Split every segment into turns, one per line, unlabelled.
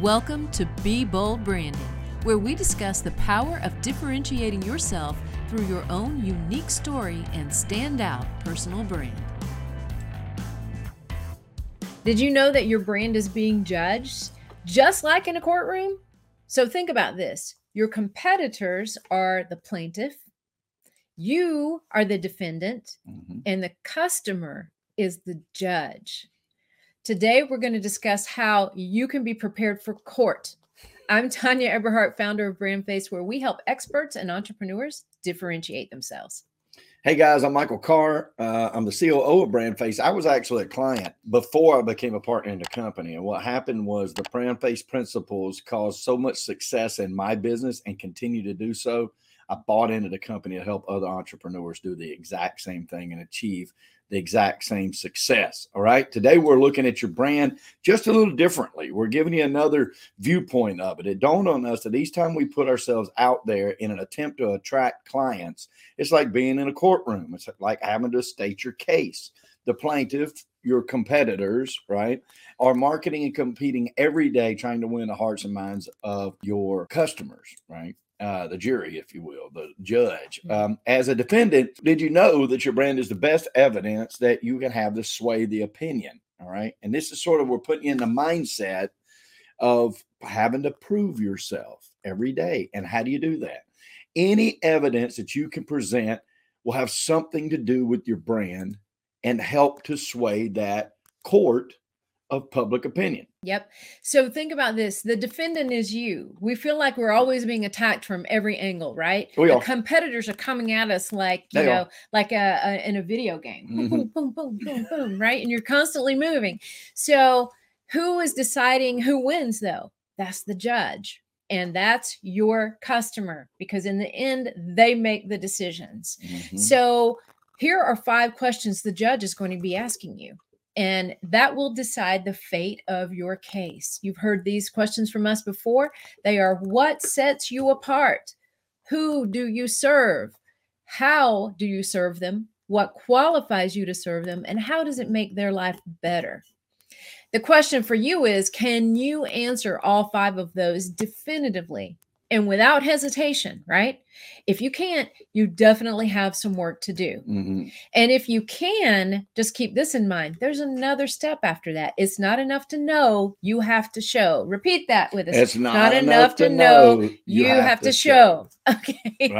Welcome to Be Bold Branding, where we discuss the power of differentiating yourself through your own unique story and standout personal brand.
Did you know that your brand is being judged just like in a courtroom? So think about this your competitors are the plaintiff, you are the defendant, mm-hmm. and the customer is the judge. Today, we're going to discuss how you can be prepared for court. I'm Tanya Eberhart, founder of BrandFace, where we help experts and entrepreneurs differentiate themselves.
Hey guys, I'm Michael Carr. Uh, I'm the COO of BrandFace. I was actually a client before I became a partner in the company. And what happened was the BrandFace principles caused so much success in my business and continue to do so. I bought into the company to help other entrepreneurs do the exact same thing and achieve the exact same success. All right. Today, we're looking at your brand just a little differently. We're giving you another viewpoint of it. It dawned on us that each time we put ourselves out there in an attempt to attract clients, it's like being in a courtroom, it's like having to state your case. The plaintiff, your competitors, right, are marketing and competing every day trying to win the hearts and minds of your customers, right? uh, the jury, if you will, the judge. Mm-hmm. Um, as a defendant, did you know that your brand is the best evidence that you can have to sway the opinion? All right. And this is sort of, we're putting you in the mindset of having to prove yourself every day. And how do you do that? Any evidence that you can present will have something to do with your brand and help to sway that court of public opinion.
Yep. So think about this. The defendant is you. We feel like we're always being attacked from every angle, right? We the are. competitors are coming at us like, you they know, are. like a, a, in a video game. Mm-hmm. Boom, boom, boom, boom, boom, right? And you're constantly moving. So who is deciding who wins though? That's the judge. And that's your customer because in the end, they make the decisions. Mm-hmm. So here are five questions the judge is going to be asking you and that will decide the fate of your case. You've heard these questions from us before. They are what sets you apart? Who do you serve? How do you serve them? What qualifies you to serve them? And how does it make their life better? The question for you is Can you answer all five of those definitively and without hesitation, right? If you can't, you definitely have some work to do. Mm-hmm. And if you can, just keep this in mind there's another step after that. It's not enough to know, you have to show. Repeat that with us.
It's not, not enough, enough, to know, know
you, have, have, to, show. show.
Okay.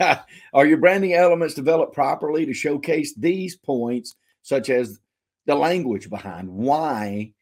Right. Are your branding elements developed properly to showcase these points, such as the language behind why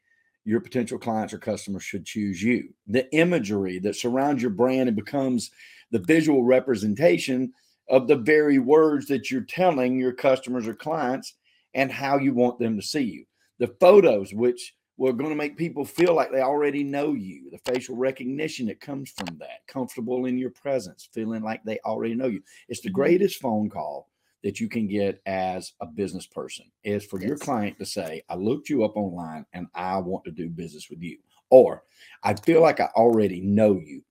your potential clients or customers should choose you. The imagery that surrounds your brand and becomes the visual representation of the very words that you're telling your customers or clients and how you want them to see you. The photos, which were going to make people feel like they already know you, the facial recognition that comes from that, comfortable in your presence, feeling like they already know you. It's the mm-hmm. greatest phone call that you can get as a business person is for yes. your client to say, I looked you up online and I want to do business with you. Or I feel like I already know you.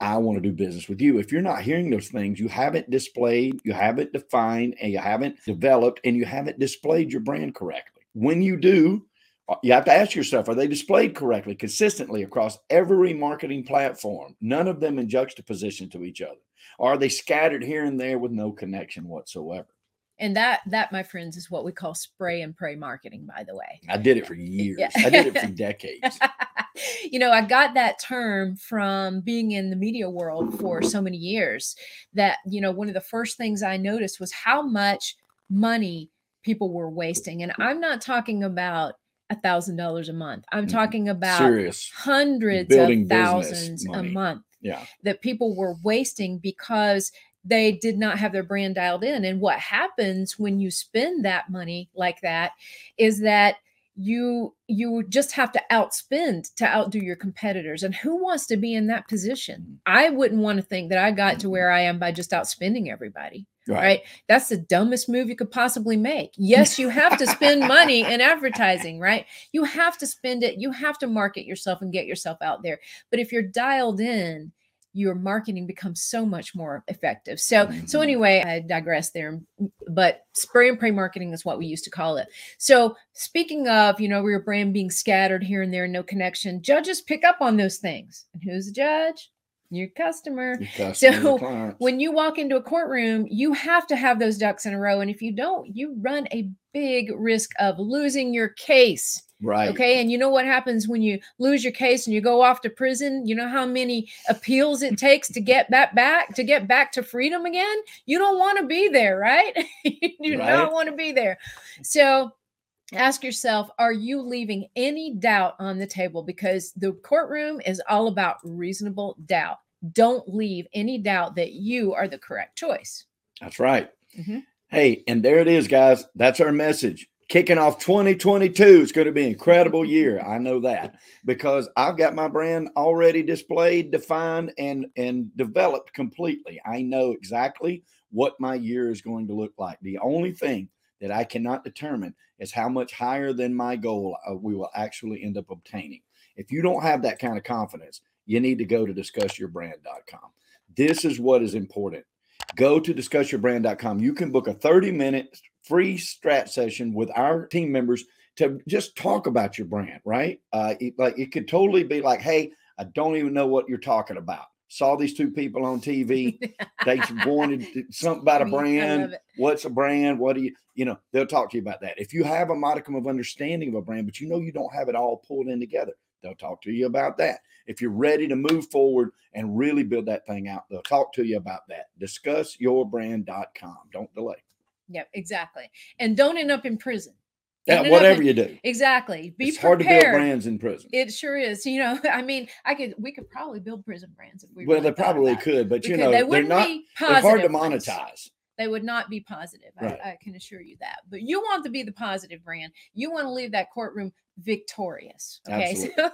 I want to do business with you. If you're not hearing those things, you haven't displayed, you haven't defined, and you haven't developed, and you haven't displayed your brand correctly. When you do, uh, you have to ask yourself are they displayed correctly, consistently across every marketing platform, none of them in juxtaposition to each other? Or are they scattered here and there with no connection whatsoever?
And that that my friends is what we call spray and pray marketing by the way.
I did it for years. Yeah. i did it for decades.
You know i got that term from being in the media world for so many years that you know one of the first things i noticed was how much money people were wasting. And i'm not talking about a thousand dollars a month. I'm talking about
Serious.
hundreds Building of thousands a month
yeah.
that people were wasting because they did not have their brand dialed in. And what happens when you spend that money like that is that you you just have to outspend to outdo your competitors. And who wants to be in that position? I wouldn't want to think that i got to where i am by just outspending everybody right. right, that's the dumbest move you could possibly make. Yes you have to spend money in advertising right? You have to spend it. You have to market yourself and get yourself out there. But if you're dialed in your marketing becomes so much more effective. So, mm-hmm. so anyway, I digress there, but spray and pray marketing is what we used to call it. So, speaking of, you know, your brand being scattered here and there, no connection, judges pick up on those things. And who's the judge? Your customer. Your customer so, when you walk into a courtroom, you have to have those ducks in a row. And if you don't, you run a big risk of losing your case.
Right.
Okay. And you know what happens when you lose your case and you go off to prison? You know how many appeals it takes to get that back, to get back to freedom again? You don't want to be there, right? you do right. not want to be there. So ask yourself are you leaving any doubt on the table? Because the courtroom is all about reasonable doubt. Don't leave any doubt that you are the correct choice.
That's right. Mm-hmm. Hey, and there it is, guys. That's our message kicking off 2022 it's going to be an incredible year. I know that. Because i've got my brand already displayed defined and and developed completely. I know exactly what my year is going to look like. The only thing that i cannot determine is how much higher than my goal uh, we will actually end up obtaining. If you don't have that kind of confidence you need to go to discussyourbrand.com this is what is important. Go to discussyourbrand.com you can book a 30 minute free strat session with our team members to just talk about your brand, right? Uh, it, like it could totally be like, hey, I don't even know what you're talking about. Saw these two people on TV. they wanted something about a brand. What's a brand? What do you, you know, they'll talk to you about that. If you have a modicum of understanding of a brand, but you know you don't have it all pulled in together, they'll talk to you about that. If you're ready to move forward and really build that thing out, they'll talk to you about that. Discussyourbrand.com. Don't delay.
Yep, exactly. And don't end up in prison.
Yeah, whatever in, you do.
Exactly.
Be it's prepared. hard to build brands in prison.
It sure is. You know, I mean, I could we could probably build prison brands if we
Well,
really
they probably could, but you know, they are not they're hard to monetize.
They would not be positive. Right. I, I can assure you that. But you want to be the positive brand. You want to leave that courtroom victorious. Okay. So,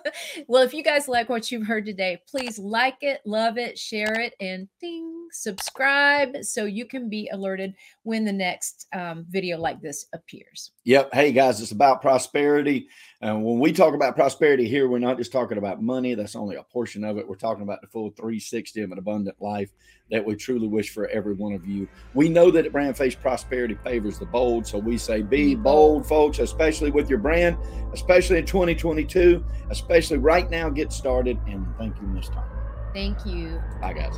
well, if you guys like what you've heard today, please like it, love it, share it, and ding, subscribe so you can be alerted when the next um, video like this appears.
Yep. Hey, guys, it's about prosperity. And when we talk about prosperity here, we're not just talking about money. That's only a portion of it. We're talking about the full 360 of an abundant life that we truly wish for every one of you. We know that at Brand Face Prosperity favors the bold. So we say be bold, folks, especially with your brand, especially in 2022, especially right now. Get started. And thank you, Miss Tom.
Thank you.
Bye, guys.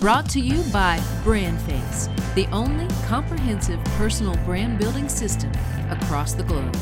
Brought to you by BrandFace, the only comprehensive personal brand building system across the globe.